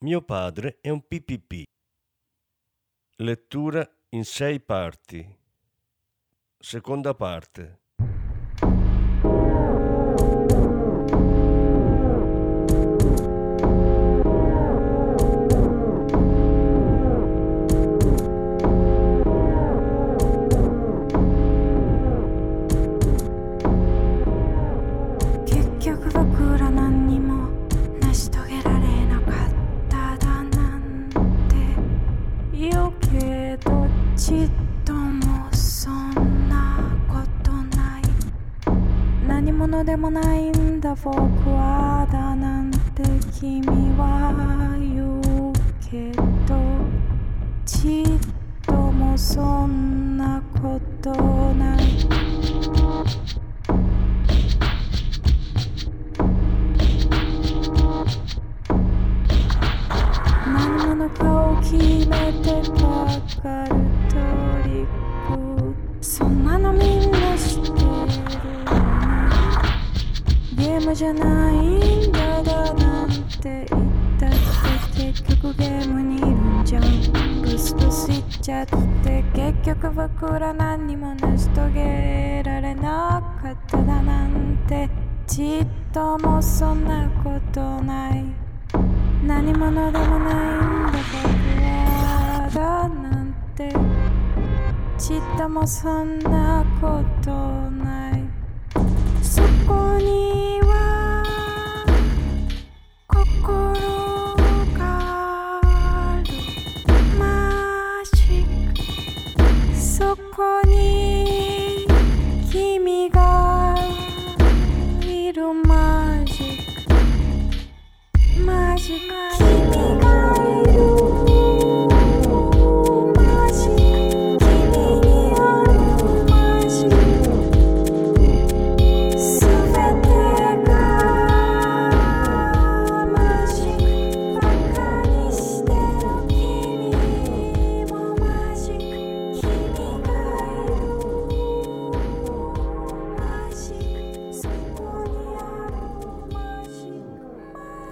mio padre è un PPP. Lettura in sei parti. Seconda parte. ないんだだなんて言ったって結局ゲームにいるんじゃんブスとスっちゃって結局僕ら何も成し遂げられなかっただなんてちっともそんなことない。何者でもないんだ僕らだなんてちっともそんなことない。そこに Oh.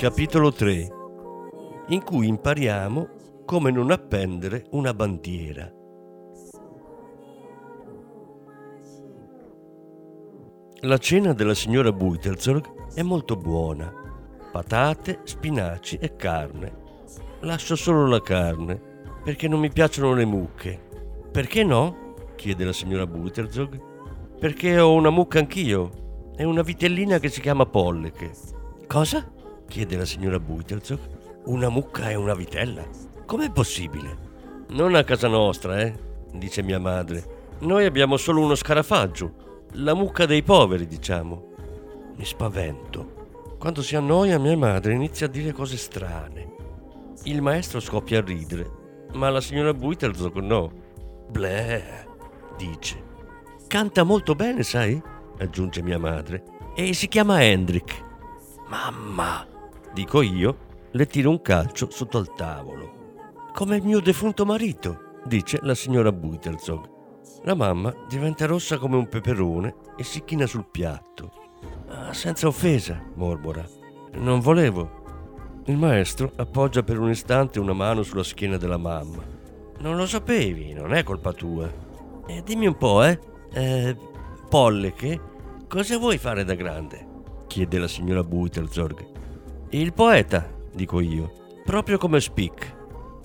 Capitolo 3 in cui impariamo come non appendere una bandiera. La cena della signora Buitelzorg è molto buona. Patate, spinaci e carne. Lascio solo la carne perché non mi piacciono le mucche. Perché no? chiede la signora Buitelzorg. Perché ho una mucca anch'io. È una vitellina che si chiama Polleche. Cosa? Chiede la signora Buitelzog. Una mucca e una vitella? Com'è possibile? Non a casa nostra, eh, dice mia madre. Noi abbiamo solo uno scarafaggio, la mucca dei poveri, diciamo. Mi spavento. Quando si annoia mia madre inizia a dire cose strane. Il maestro scoppia a ridere, ma la signora Buitelzog no. Bleh, dice. Canta molto bene, sai? aggiunge mia madre. E si chiama Hendrik. Mamma, dico io, le tiro un calcio sotto al tavolo. Come il mio defunto marito, dice la signora Buitelzog. La mamma diventa rossa come un peperone e si china sul piatto. Ah, senza offesa, mormora. Non volevo. Il maestro appoggia per un istante una mano sulla schiena della mamma. Non lo sapevi, non è colpa tua. Eh, dimmi un po', eh? eh Polleche, cosa vuoi fare da grande? chiede la signora Buitelzorg. Il poeta, dico io, proprio come Spick.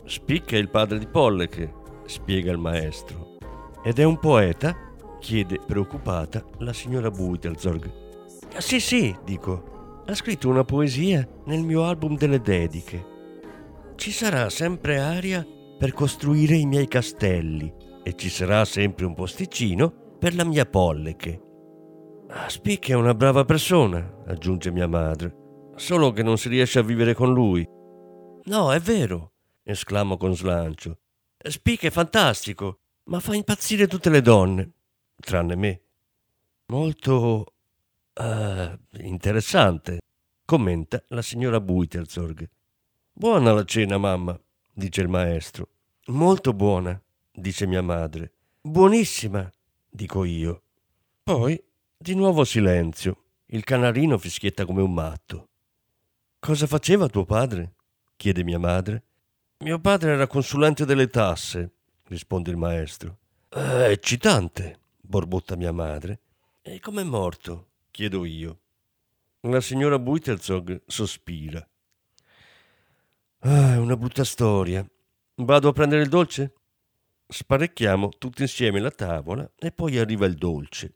Spick è il padre di Polleche, spiega il maestro. Ed è un poeta? chiede preoccupata la signora Buitelzorg. Sì, sì, dico. Ha scritto una poesia nel mio album delle dediche. Ci sarà sempre aria per costruire i miei castelli e ci sarà sempre un posticino per la mia Polleche. Ah, Spick è una brava persona, aggiunge mia madre solo che non si riesce a vivere con lui. No, è vero. esclamo con slancio. Speak è fantastico, ma fa impazzire tutte le donne, tranne me. Molto uh, interessante, commenta la signora Buiterzorg. Buona la cena, mamma, dice il maestro. Molto buona, dice mia madre. Buonissima, dico io. Poi di nuovo silenzio. Il canarino fischietta come un matto. Cosa faceva tuo padre? chiede mia madre. Mio padre era consulente delle tasse, risponde il maestro. È eccitante, borbotta mia madre. E com'è morto? chiedo io. La signora Buiterzog sospira. Ah, una brutta storia. Vado a prendere il dolce? Sparecchiamo tutti insieme la tavola e poi arriva il dolce.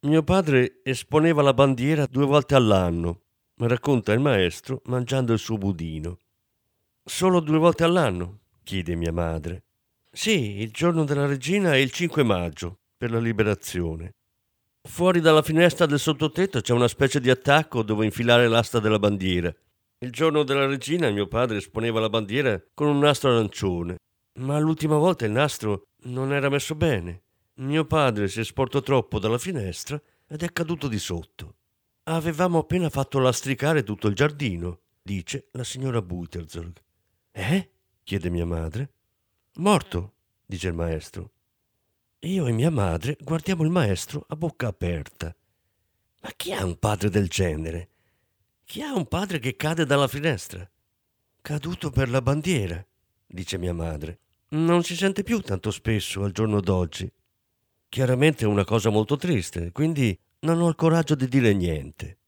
Mio padre esponeva la bandiera due volte all'anno, racconta il maestro mangiando il suo budino. Solo due volte all'anno? chiede mia madre. Sì, il giorno della regina è il 5 maggio, per la liberazione. Fuori dalla finestra del sottotetto c'è una specie di attacco dove infilare l'asta della bandiera. Il giorno della regina mio padre esponeva la bandiera con un nastro arancione, ma l'ultima volta il nastro non era messo bene. Mio padre si è sporto troppo dalla finestra ed è caduto di sotto. Avevamo appena fatto lastricare tutto il giardino, dice la signora Buiterzorg. Eh? chiede mia madre. Morto, dice il maestro. Io e mia madre guardiamo il maestro a bocca aperta. Ma chi ha un padre del genere? Chi ha un padre che cade dalla finestra? Caduto per la bandiera, dice mia madre. Non si sente più tanto spesso al giorno d'oggi. Chiaramente è una cosa molto triste, quindi non ho il coraggio di dire niente.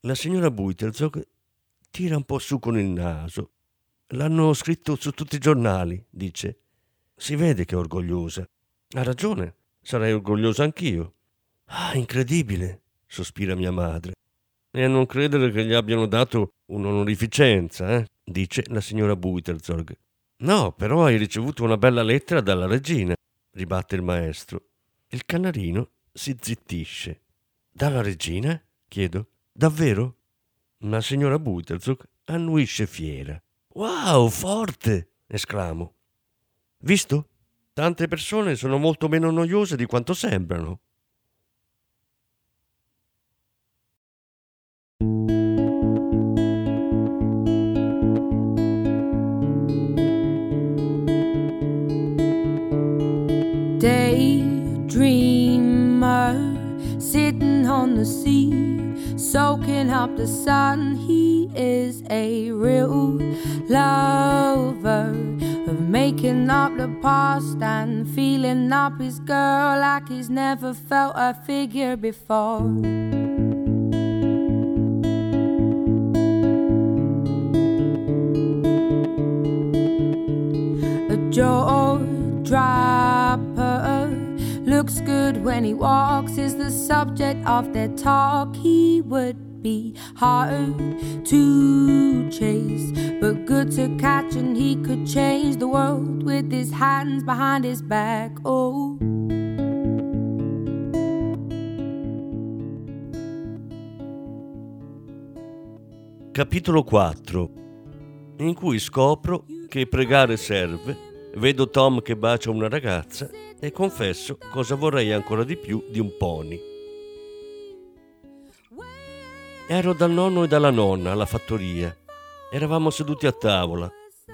La signora Buiterzog tira un po' su con il naso L'hanno scritto su tutti i giornali, dice. Si vede che è orgogliosa. Ha ragione, sarei orgogliosa anch'io. Ah, incredibile, sospira mia madre. E a non credere che gli abbiano dato un'onorificenza, eh? dice la signora Buiterzorg. No, però hai ricevuto una bella lettera dalla regina, ribatte il maestro. Il canarino si zittisce. Dalla regina? chiedo. Davvero? La signora Buiterzorg annuisce fiera. Wow, forte! esclamo. Visto? Tante persone sono molto meno noiose di quanto sembrano. The sea, soaking up the sun. He is a real lover of making up the past and feeling up his girl like he's never felt a figure before. A good when he walks, is the subject of their talk. He would be hard to chase, but good to catch, and he could change the world with his hands behind his back. Oh. Capitolo 4 in cui scopro che pregare serve, vedo Tom che bacia una ragazza e confesso cosa vorrei ancora di più di un pony. Ero dal nonno e dalla nonna alla fattoria. Eravamo seduti a tavola.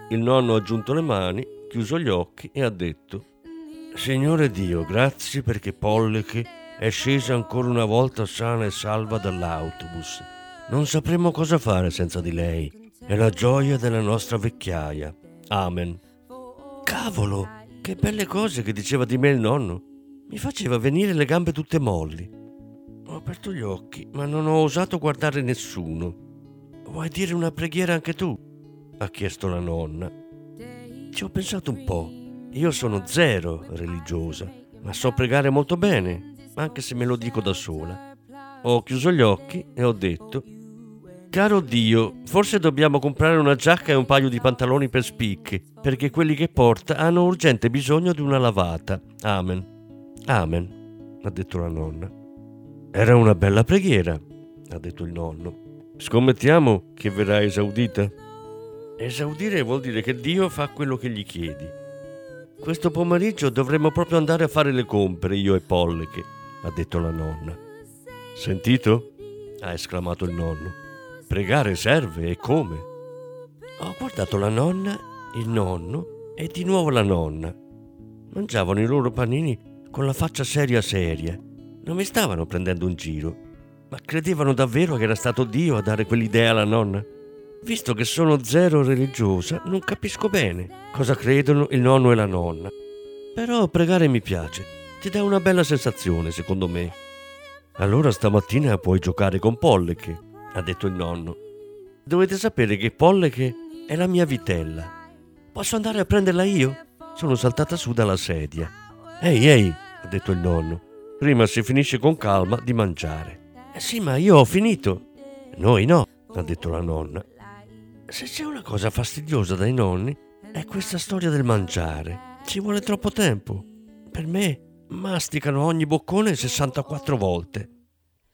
Il nonno ha giunto le mani, chiuso gli occhi e ha detto Signore Dio, grazie perché Polleche è scesa ancora una volta sana e salva dall'autobus. Non sapremmo cosa fare senza di lei. È la gioia della nostra vecchiaia. Amen. Cavolo, che belle cose che diceva di me il nonno. Mi faceva venire le gambe tutte molli. Ho aperto gli occhi, ma non ho osato guardare nessuno. Vuoi dire una preghiera anche tu? ha chiesto la nonna. Ci ho pensato un po'. Io sono zero religiosa, ma so pregare molto bene, anche se me lo dico da sola. Ho chiuso gli occhi e ho detto, Caro Dio, forse dobbiamo comprare una giacca e un paio di pantaloni per spicchi, perché quelli che porta hanno urgente bisogno di una lavata. Amen. Amen, ha detto la nonna. Era una bella preghiera, ha detto il nonno. Scommettiamo che verrà esaudita. Esaudire vuol dire che Dio fa quello che gli chiedi. Questo pomeriggio dovremmo proprio andare a fare le compere, io e Polleche, ha detto la nonna. Sentito? ha esclamato il nonno. Pregare serve e come? Ho guardato la nonna, il nonno e di nuovo la nonna. Mangiavano i loro panini con la faccia seria seria. Non mi stavano prendendo un giro, ma credevano davvero che era stato Dio a dare quell'idea alla nonna? Visto che sono zero religiosa, non capisco bene cosa credono il nonno e la nonna. Però pregare mi piace, ti dà una bella sensazione, secondo me. Allora stamattina puoi giocare con Polleche, ha detto il nonno. Dovete sapere che Polleche è la mia vitella. Posso andare a prenderla io? Sono saltata su dalla sedia. Ehi, ehi, ha detto il nonno. Prima si finisce con calma di mangiare. Eh sì, ma io ho finito. Noi no, ha detto la nonna. Se c'è una cosa fastidiosa dai nonni, è questa storia del mangiare. Ci vuole troppo tempo. Per me masticano ogni boccone 64 volte.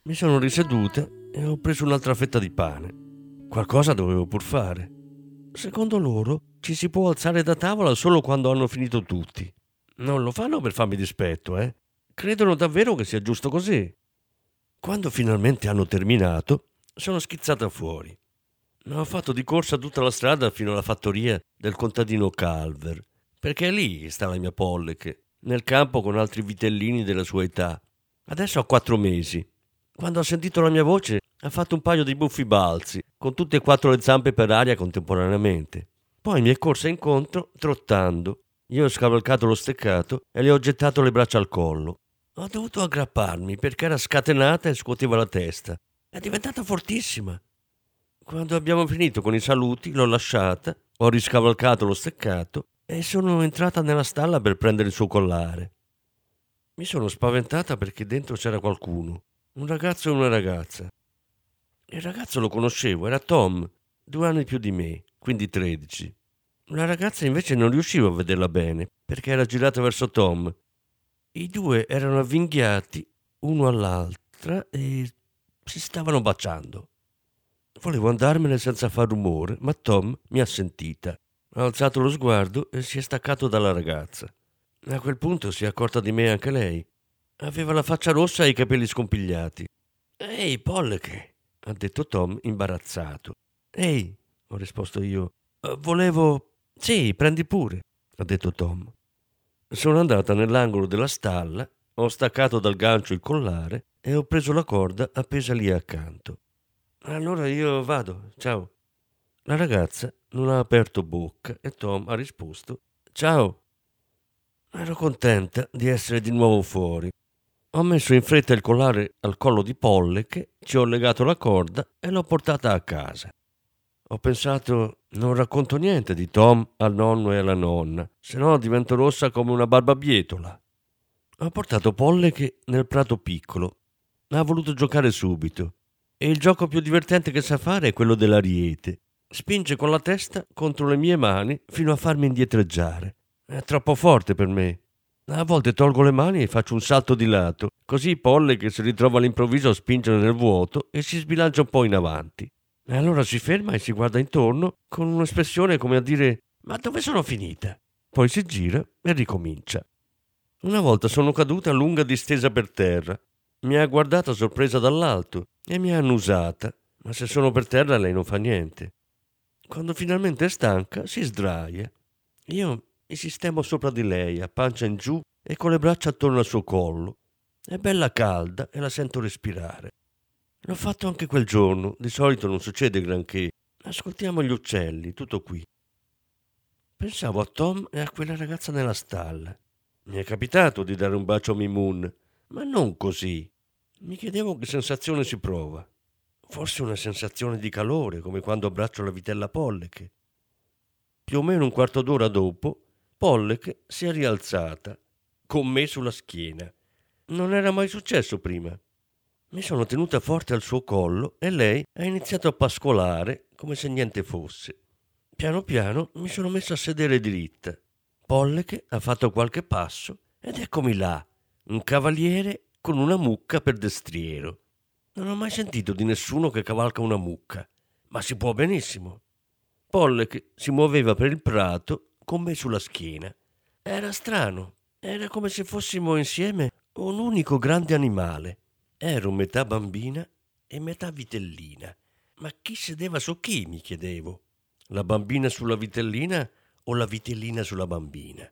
Mi sono riseduta e ho preso un'altra fetta di pane. Qualcosa dovevo pur fare. Secondo loro ci si può alzare da tavola solo quando hanno finito tutti. Non lo fanno per farmi dispetto, eh? Credono davvero che sia giusto così. Quando finalmente hanno terminato, sono schizzata fuori. Ho fatto di corsa tutta la strada fino alla fattoria del contadino Calver, perché lì sta la mia Polleche, nel campo con altri vitellini della sua età. Adesso ha quattro mesi. Quando ha sentito la mia voce ha fatto un paio di buffi balzi, con tutte e quattro le zampe per aria contemporaneamente. Poi mi è corsa incontro trottando. Io ho scavalcato lo steccato e le ho gettato le braccia al collo. Ho dovuto aggrapparmi perché era scatenata e scuoteva la testa. È diventata fortissima. Quando abbiamo finito con i saluti, l'ho lasciata, ho riscavalcato lo steccato e sono entrata nella stalla per prendere il suo collare. Mi sono spaventata perché dentro c'era qualcuno, un ragazzo e una ragazza. Il ragazzo lo conoscevo, era Tom, due anni più di me, quindi tredici. La ragazza invece non riuscivo a vederla bene perché era girata verso Tom. I due erano avvinghiati uno all'altra e si stavano baciando. Volevo andarmene senza far rumore, ma Tom mi ha sentita. Ha alzato lo sguardo e si è staccato dalla ragazza. A quel punto si è accorta di me anche lei. Aveva la faccia rossa e i capelli scompigliati. Ehi, Polleche, ha detto Tom imbarazzato. Ehi, ho risposto io. Eh, volevo. Sì, prendi pure, ha detto Tom. Sono andata nell'angolo della stalla, ho staccato dal gancio il collare e ho preso la corda appesa lì accanto. Allora io vado, ciao. La ragazza non ha aperto bocca e Tom ha risposto ciao. Ero contenta di essere di nuovo fuori. Ho messo in fretta il collare al collo di Polleche, ci ho legato la corda e l'ho portata a casa. Ho pensato, non racconto niente di Tom al nonno e alla nonna, se no divento rossa come una barbabietola. Ho portato Polleche nel prato piccolo. Ha voluto giocare subito e il gioco più divertente che sa fare è quello dell'ariete. Spinge con la testa contro le mie mani fino a farmi indietreggiare. È troppo forte per me. A volte tolgo le mani e faccio un salto di lato, così Polle che si ritrova all'improvviso a spingere nel vuoto e si sbilancia un po' in avanti. E allora si ferma e si guarda intorno con un'espressione come a dire Ma dove sono finita? Poi si gira e ricomincia. Una volta sono caduta lunga distesa per terra. Mi ha guardata sorpresa dall'alto e mi ha annusata, ma se sono per terra lei non fa niente. Quando finalmente è stanca, si sdraia. Io mi sistemo sopra di lei, a pancia in giù e con le braccia attorno al suo collo. È bella calda e la sento respirare. L'ho fatto anche quel giorno, di solito non succede granché. Ascoltiamo gli uccelli, tutto qui. Pensavo a Tom e a quella ragazza nella stalla. Mi è capitato di dare un bacio a Mimun, ma non così. Mi chiedevo che sensazione si prova. Forse una sensazione di calore, come quando abbraccio la vitella Polleche. Più o meno un quarto d'ora dopo, Polleche si è rialzata, con me sulla schiena. Non era mai successo prima. Mi sono tenuta forte al suo collo e lei ha iniziato a pascolare come se niente fosse. Piano piano mi sono messo a sedere dritta. Polleche ha fatto qualche passo ed eccomi là, un cavaliere con una mucca per destriero. Non ho mai sentito di nessuno che cavalca una mucca, ma si può benissimo. Pollek si muoveva per il prato con me sulla schiena. Era strano, era come se fossimo insieme un unico grande animale. Ero metà bambina e metà vitellina. Ma chi sedeva su chi, mi chiedevo? La bambina sulla vitellina o la vitellina sulla bambina?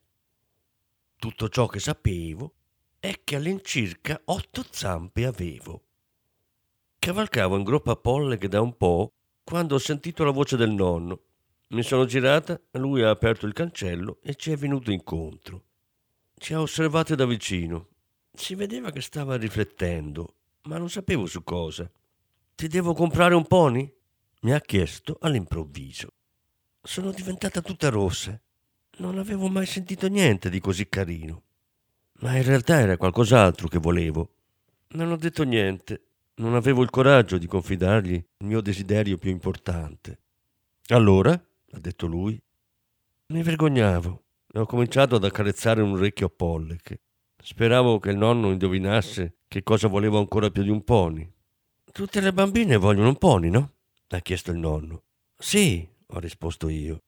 Tutto ciò che sapevo è che all'incirca otto zampe avevo. Cavalcavo in groppa Pollek da un po' quando ho sentito la voce del nonno. Mi sono girata, lui ha aperto il cancello e ci è venuto incontro. Ci ha osservate da vicino. Si vedeva che stava riflettendo, ma non sapevo su cosa. Ti devo comprare un pony? mi ha chiesto all'improvviso. Sono diventata tutta rossa. Non avevo mai sentito niente di così carino. Ma in realtà era qualcos'altro che volevo. Non ho detto niente non avevo il coraggio di confidargli il mio desiderio più importante. Allora, ha detto lui, mi vergognavo e ho cominciato ad accarezzare un orecchio a Pollek. Speravo che il nonno indovinasse che cosa volevo ancora più di un pony. Tutte le bambine vogliono un pony, no? ha chiesto il nonno. Sì, ho risposto io.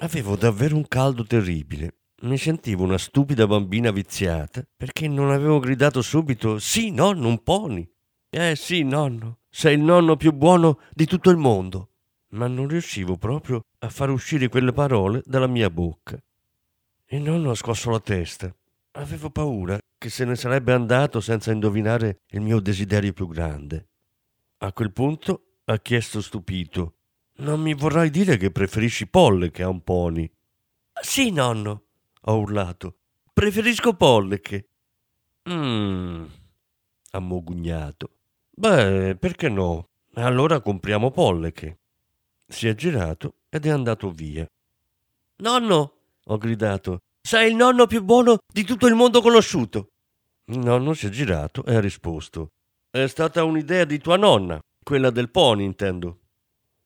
Avevo davvero un caldo terribile. Mi sentivo una stupida bambina viziata perché non avevo gridato subito sì, nonno, un pony. Eh sì, nonno, sei il nonno più buono di tutto il mondo. Ma non riuscivo proprio a far uscire quelle parole dalla mia bocca. Il nonno ha scosso la testa. Avevo paura che se ne sarebbe andato senza indovinare il mio desiderio più grande. A quel punto ha chiesto stupito: Non mi vorrai dire che preferisci Polle che a un pony? Sì, nonno, ho urlato. Preferisco Pollec. Mmm, ha mogugnato. Beh, perché no? Allora compriamo Polleche. Si è girato ed è andato via. Nonno, ho gridato, sei il nonno più buono di tutto il mondo conosciuto. Il nonno si è girato e ha risposto, è stata un'idea di tua nonna, quella del pony, intendo.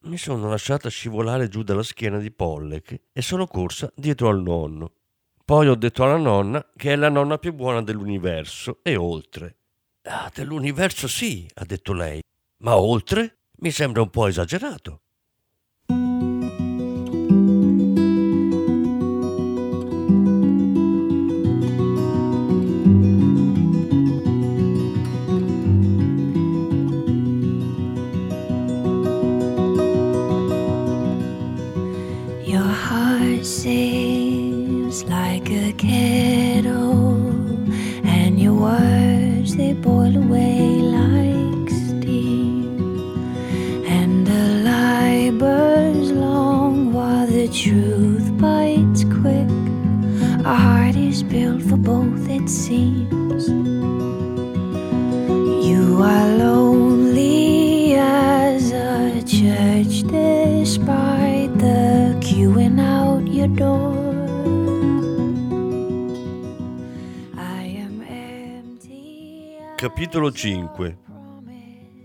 Mi sono lasciata scivolare giù dalla schiena di Pollek e sono corsa dietro al nonno. Poi ho detto alla nonna che è la nonna più buona dell'universo e oltre. Ah, dell'universo sì, ha detto lei, ma oltre mi sembra un po' esagerato. care. Capitolo 5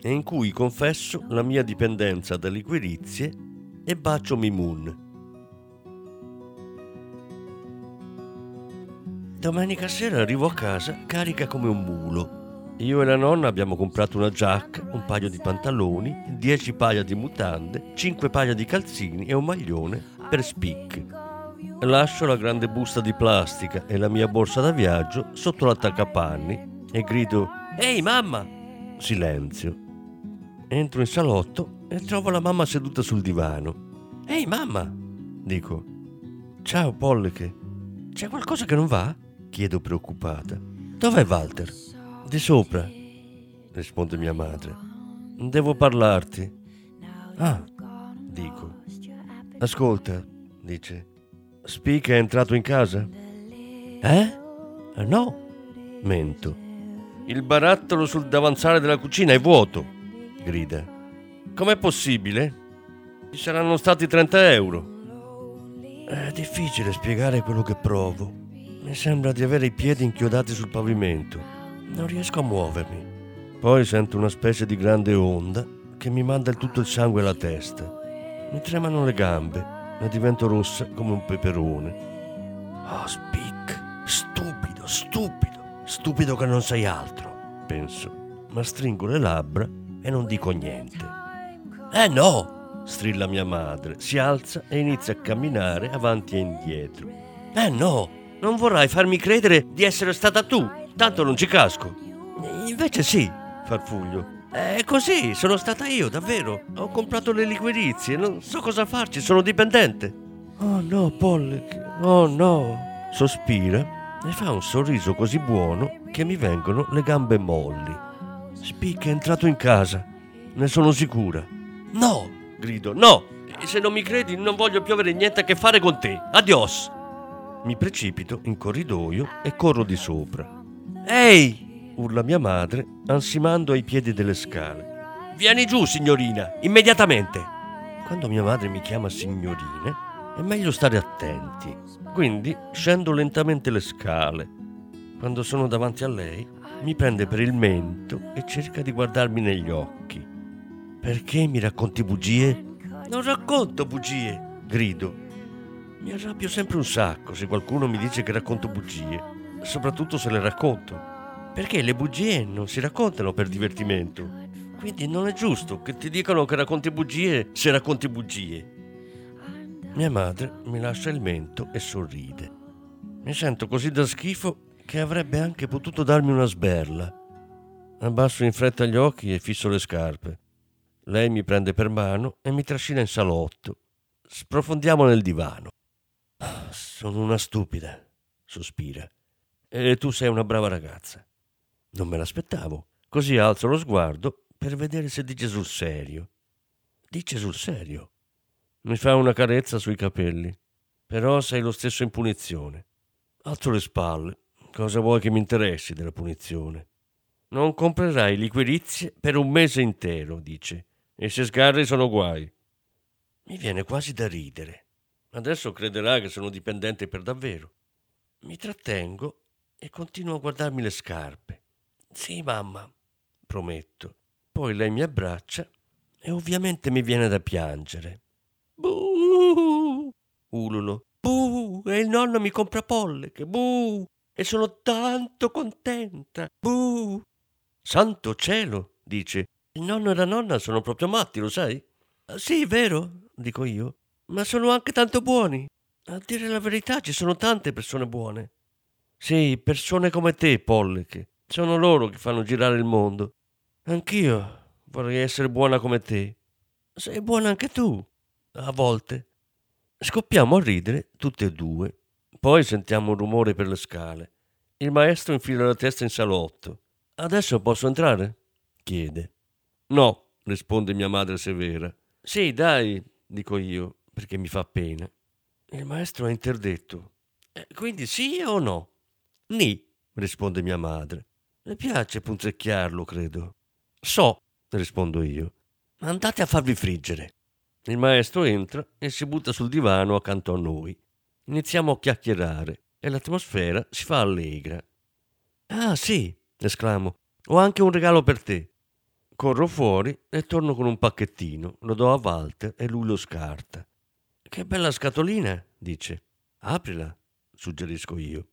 in cui confesso la mia dipendenza da liquirizie e bacio Mimun. Domenica sera arrivo a casa carica come un mulo. Io e la nonna abbiamo comprato una giacca, un paio di pantaloni, dieci paia di mutande, cinque paia di calzini e un maglione per spic. Lascio la grande busta di plastica e la mia borsa da viaggio sotto l'attaccapanni e grido Ehi mamma! Silenzio. Entro in salotto e trovo la mamma seduta sul divano. Ehi mamma! Dico. Ciao Polleche. C'è qualcosa che non va? Chiedo preoccupata. Dov'è Walter? Di sopra, risponde mia madre. Devo parlarti. Ah, dico. Ascolta, dice. Speak è entrato in casa? Eh? No, mento. Il barattolo sul davanzale della cucina è vuoto, grida. Com'è possibile? Ci saranno stati 30 euro. È difficile spiegare quello che provo. Mi sembra di avere i piedi inchiodati sul pavimento. Non riesco a muovermi. Poi sento una specie di grande onda che mi manda tutto il sangue alla testa. Mi tremano le gambe e divento rossa come un peperone. Oh, Spic, stupido, stupido. Stupido che non sei altro, penso, ma stringo le labbra e non dico niente. Eh no, strilla mia madre, si alza e inizia a camminare avanti e indietro. Eh no, non vorrai farmi credere di essere stata tu, tanto non ci casco. Invece sì, farfuglio. È così, sono stata io, davvero. Ho comprato le liquirizie, non so cosa farci, sono dipendente. Oh no, Pollock, oh no. Sospira e fa un sorriso così buono che mi vengono le gambe molli. Spic è entrato in casa, ne sono sicura. No, grido, no! E se non mi credi non voglio più avere niente a che fare con te. Adios! Mi precipito in corridoio e corro di sopra. Ehi! urla mia madre, ansimando ai piedi delle scale. Vieni giù, signorina, immediatamente! Quando mia madre mi chiama signorina, è meglio stare attenti. Quindi scendo lentamente le scale. Quando sono davanti a lei, mi prende per il mento e cerca di guardarmi negli occhi. Perché mi racconti bugie? Non racconto bugie, grido. Mi arrabbio sempre un sacco se qualcuno mi dice che racconto bugie, soprattutto se le racconto perché le bugie non si raccontano per divertimento. Quindi non è giusto che ti dicano che racconti bugie se racconti bugie. Mia madre mi lascia il mento e sorride. Mi sento così da schifo che avrebbe anche potuto darmi una sberla. Abbasso in fretta gli occhi e fisso le scarpe. Lei mi prende per mano e mi trascina in salotto. Sprofondiamo nel divano. Sono una stupida, sospira. E tu sei una brava ragazza. Non me l'aspettavo. Così alzo lo sguardo per vedere se dice sul serio. Dice sul serio. Mi fa una carezza sui capelli. Però sei lo stesso in punizione. Alzo le spalle. Cosa vuoi che mi interessi della punizione? Non comprerai liquirizie per un mese intero, dice. E se sgarri sono guai. Mi viene quasi da ridere. Adesso crederà che sono dipendente per davvero. Mi trattengo e continuo a guardarmi le scarpe. Sì, mamma, prometto. Poi lei mi abbraccia e ovviamente mi viene da piangere. Buh! ululo. Buh! E il nonno mi compra polliche. Buh! E sono tanto contenta. Buh! Santo cielo, dice. Il nonno e la nonna sono proprio matti, lo sai? Sì, vero, dico io. Ma sono anche tanto buoni. A dire la verità, ci sono tante persone buone. Sì, persone come te, Polliche. Sono loro che fanno girare il mondo. Anch'io vorrei essere buona come te. Sei buona anche tu, a volte. Scoppiamo a ridere tutte e due. Poi sentiamo un rumore per le scale. Il maestro infila la testa in salotto. Adesso posso entrare? chiede. No, risponde mia madre severa. Sì, dai, dico io, perché mi fa pena. Il maestro ha interdetto. Eh, quindi sì o no? Ni, risponde mia madre. Le piace punzecchiarlo, credo. So, rispondo io. Andate a farvi friggere. Il maestro entra e si butta sul divano accanto a noi. Iniziamo a chiacchierare e l'atmosfera si fa allegra. Ah, sì, esclamo. Ho anche un regalo per te. Corro fuori e torno con un pacchettino. Lo do a Walter e lui lo scarta. Che bella scatolina, dice. Aprila, suggerisco io.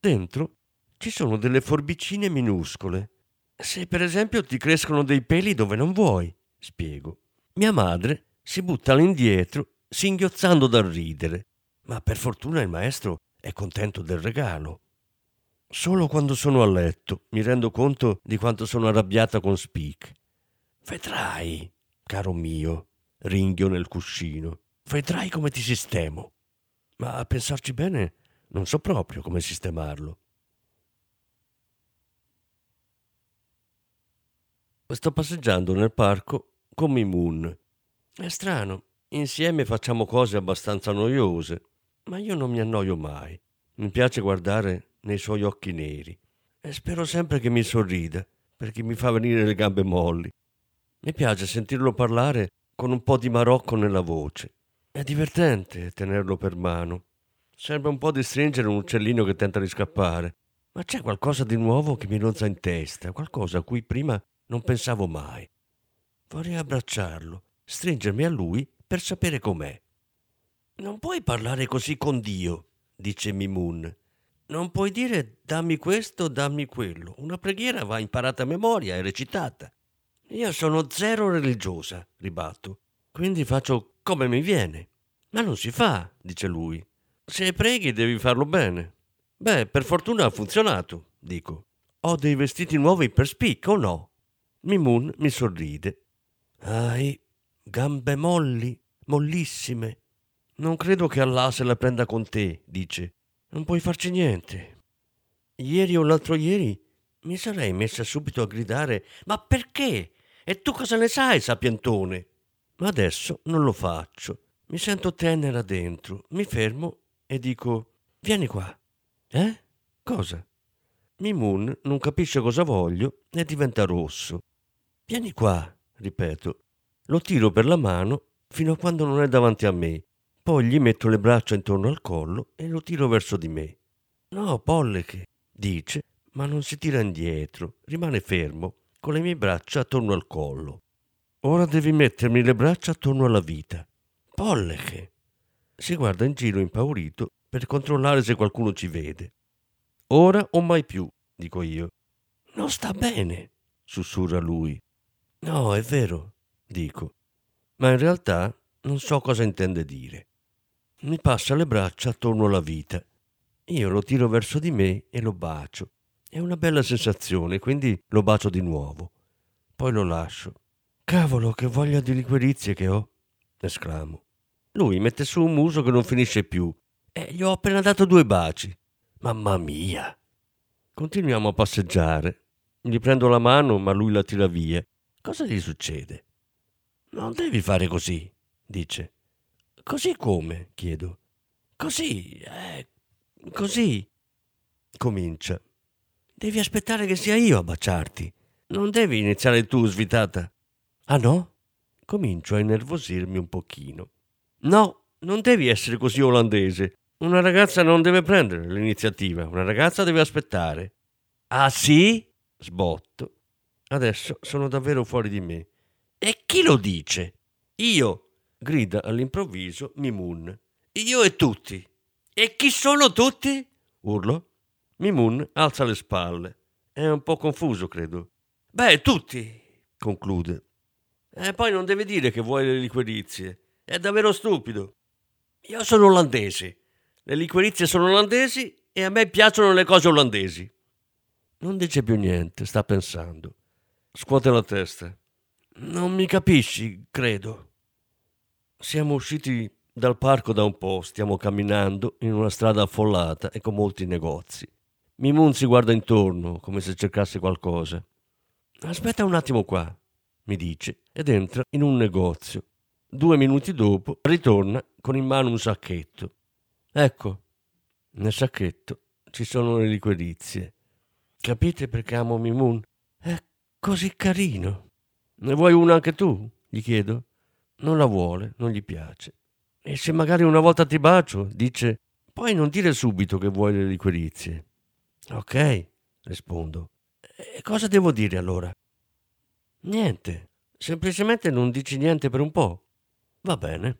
Dentro ci sono delle forbicine minuscole. Se per esempio ti crescono dei peli dove non vuoi, spiego. Mia madre si butta all'indietro, singhiozzando dal ridere, ma per fortuna il maestro è contento del regalo. Solo quando sono a letto mi rendo conto di quanto sono arrabbiata con Speak. Vedrai, caro mio, ringhio nel cuscino, vedrai come ti sistemo. Ma a pensarci bene, non so proprio come sistemarlo. Sto passeggiando nel parco con Mimun. È strano, insieme facciamo cose abbastanza noiose, ma io non mi annoio mai. Mi piace guardare nei suoi occhi neri e spero sempre che mi sorrida perché mi fa venire le gambe molli. Mi piace sentirlo parlare con un po' di marocco nella voce. È divertente tenerlo per mano. Sembra un po' di stringere un uccellino che tenta di scappare, ma c'è qualcosa di nuovo che mi rozza in testa, qualcosa a cui prima non pensavo mai. Vorrei abbracciarlo, stringermi a lui per sapere com'è. Non puoi parlare così con Dio, dice Mimun. Non puoi dire dammi questo, dammi quello. Una preghiera va imparata a memoria e recitata. Io sono zero religiosa, ribatto. Quindi faccio come mi viene. Ma non si fa, dice lui. Se preghi devi farlo bene. Beh, per fortuna ha funzionato, dico. Ho dei vestiti nuovi per spicco o no? Mimun mi sorride. Hai gambe molli, mollissime. Non credo che Allah se la prenda con te, dice. Non puoi farci niente. Ieri o l'altro ieri mi sarei messa subito a gridare Ma perché? E tu cosa ne sai, sapientone? Ma adesso non lo faccio. Mi sento tenera dentro, mi fermo e dico Vieni qua. Eh? Cosa? Mimun non capisce cosa voglio e diventa rosso. Vieni qua, ripeto. Lo tiro per la mano fino a quando non è davanti a me. Poi gli metto le braccia intorno al collo e lo tiro verso di me. No, Polleche, dice, ma non si tira indietro, rimane fermo, con le mie braccia attorno al collo. Ora devi mettermi le braccia attorno alla vita. Polleche. Si guarda in giro impaurito per controllare se qualcuno ci vede. Ora o mai più, dico io. Non sta bene, sussurra lui. No, è vero, dico. Ma in realtà non so cosa intende dire. Mi passa le braccia attorno alla vita. Io lo tiro verso di me e lo bacio. È una bella sensazione, quindi lo bacio di nuovo. Poi lo lascio. Cavolo, che voglia di liquirizie che ho! esclamo. Lui mette su un muso che non finisce più e gli ho appena dato due baci. Mamma mia! Continuiamo a passeggiare. Gli prendo la mano, ma lui la tira via. Cosa gli succede? Non devi fare così, dice. Così come? chiedo. Così, eh, così. Comincia. Devi aspettare che sia io a baciarti. Non devi iniziare tu, svitata. Ah no? Comincio a innervosirmi un pochino. No, non devi essere così olandese. Una ragazza non deve prendere l'iniziativa, una ragazza deve aspettare. Ah sì? Sbotto. Adesso sono davvero fuori di me. E chi lo dice? Io, grida all'improvviso Mimun. Io e tutti. E chi sono tutti? Urlo. Mimun alza le spalle. È un po' confuso, credo. Beh, tutti, conclude. E poi non deve dire che vuole le liquirizie. È davvero stupido. Io sono olandese. Le liquirizie sono olandesi e a me piacciono le cose olandesi. Non dice più niente, sta pensando. Scuote la testa. Non mi capisci, credo. Siamo usciti dal parco da un po', stiamo camminando in una strada affollata e con molti negozi. Mimun si guarda intorno come se cercasse qualcosa. Aspetta un attimo qua, mi dice, ed entra in un negozio. Due minuti dopo ritorna con in mano un sacchetto. Ecco, nel sacchetto ci sono le liquirizie. Capite perché amo Mimun? È così carino. Ne vuoi una anche tu? gli chiedo. Non la vuole, non gli piace. E se magari una volta ti bacio, dice, poi non dire subito che vuoi le liquirizie. Ok, rispondo. E cosa devo dire allora? Niente, semplicemente non dici niente per un po'. Va bene.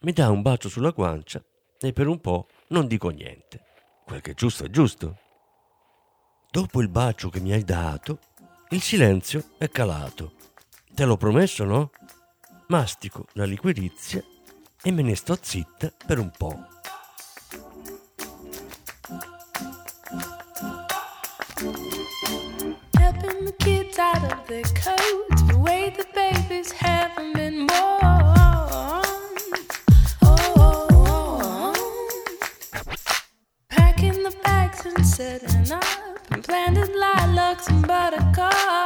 Mi dà un bacio sulla guancia e per un po' non dico niente. Quel che è giusto è giusto. Dopo il bacio che mi hai dato, il silenzio è calato. Te l'ho promesso, no? Mastico la liquirizia e me ne sto zitta per un po'. out of their coats the way the babies haven't been born. Oh, oh, oh. Packing the bags and setting up and planted lilacs and buttercups.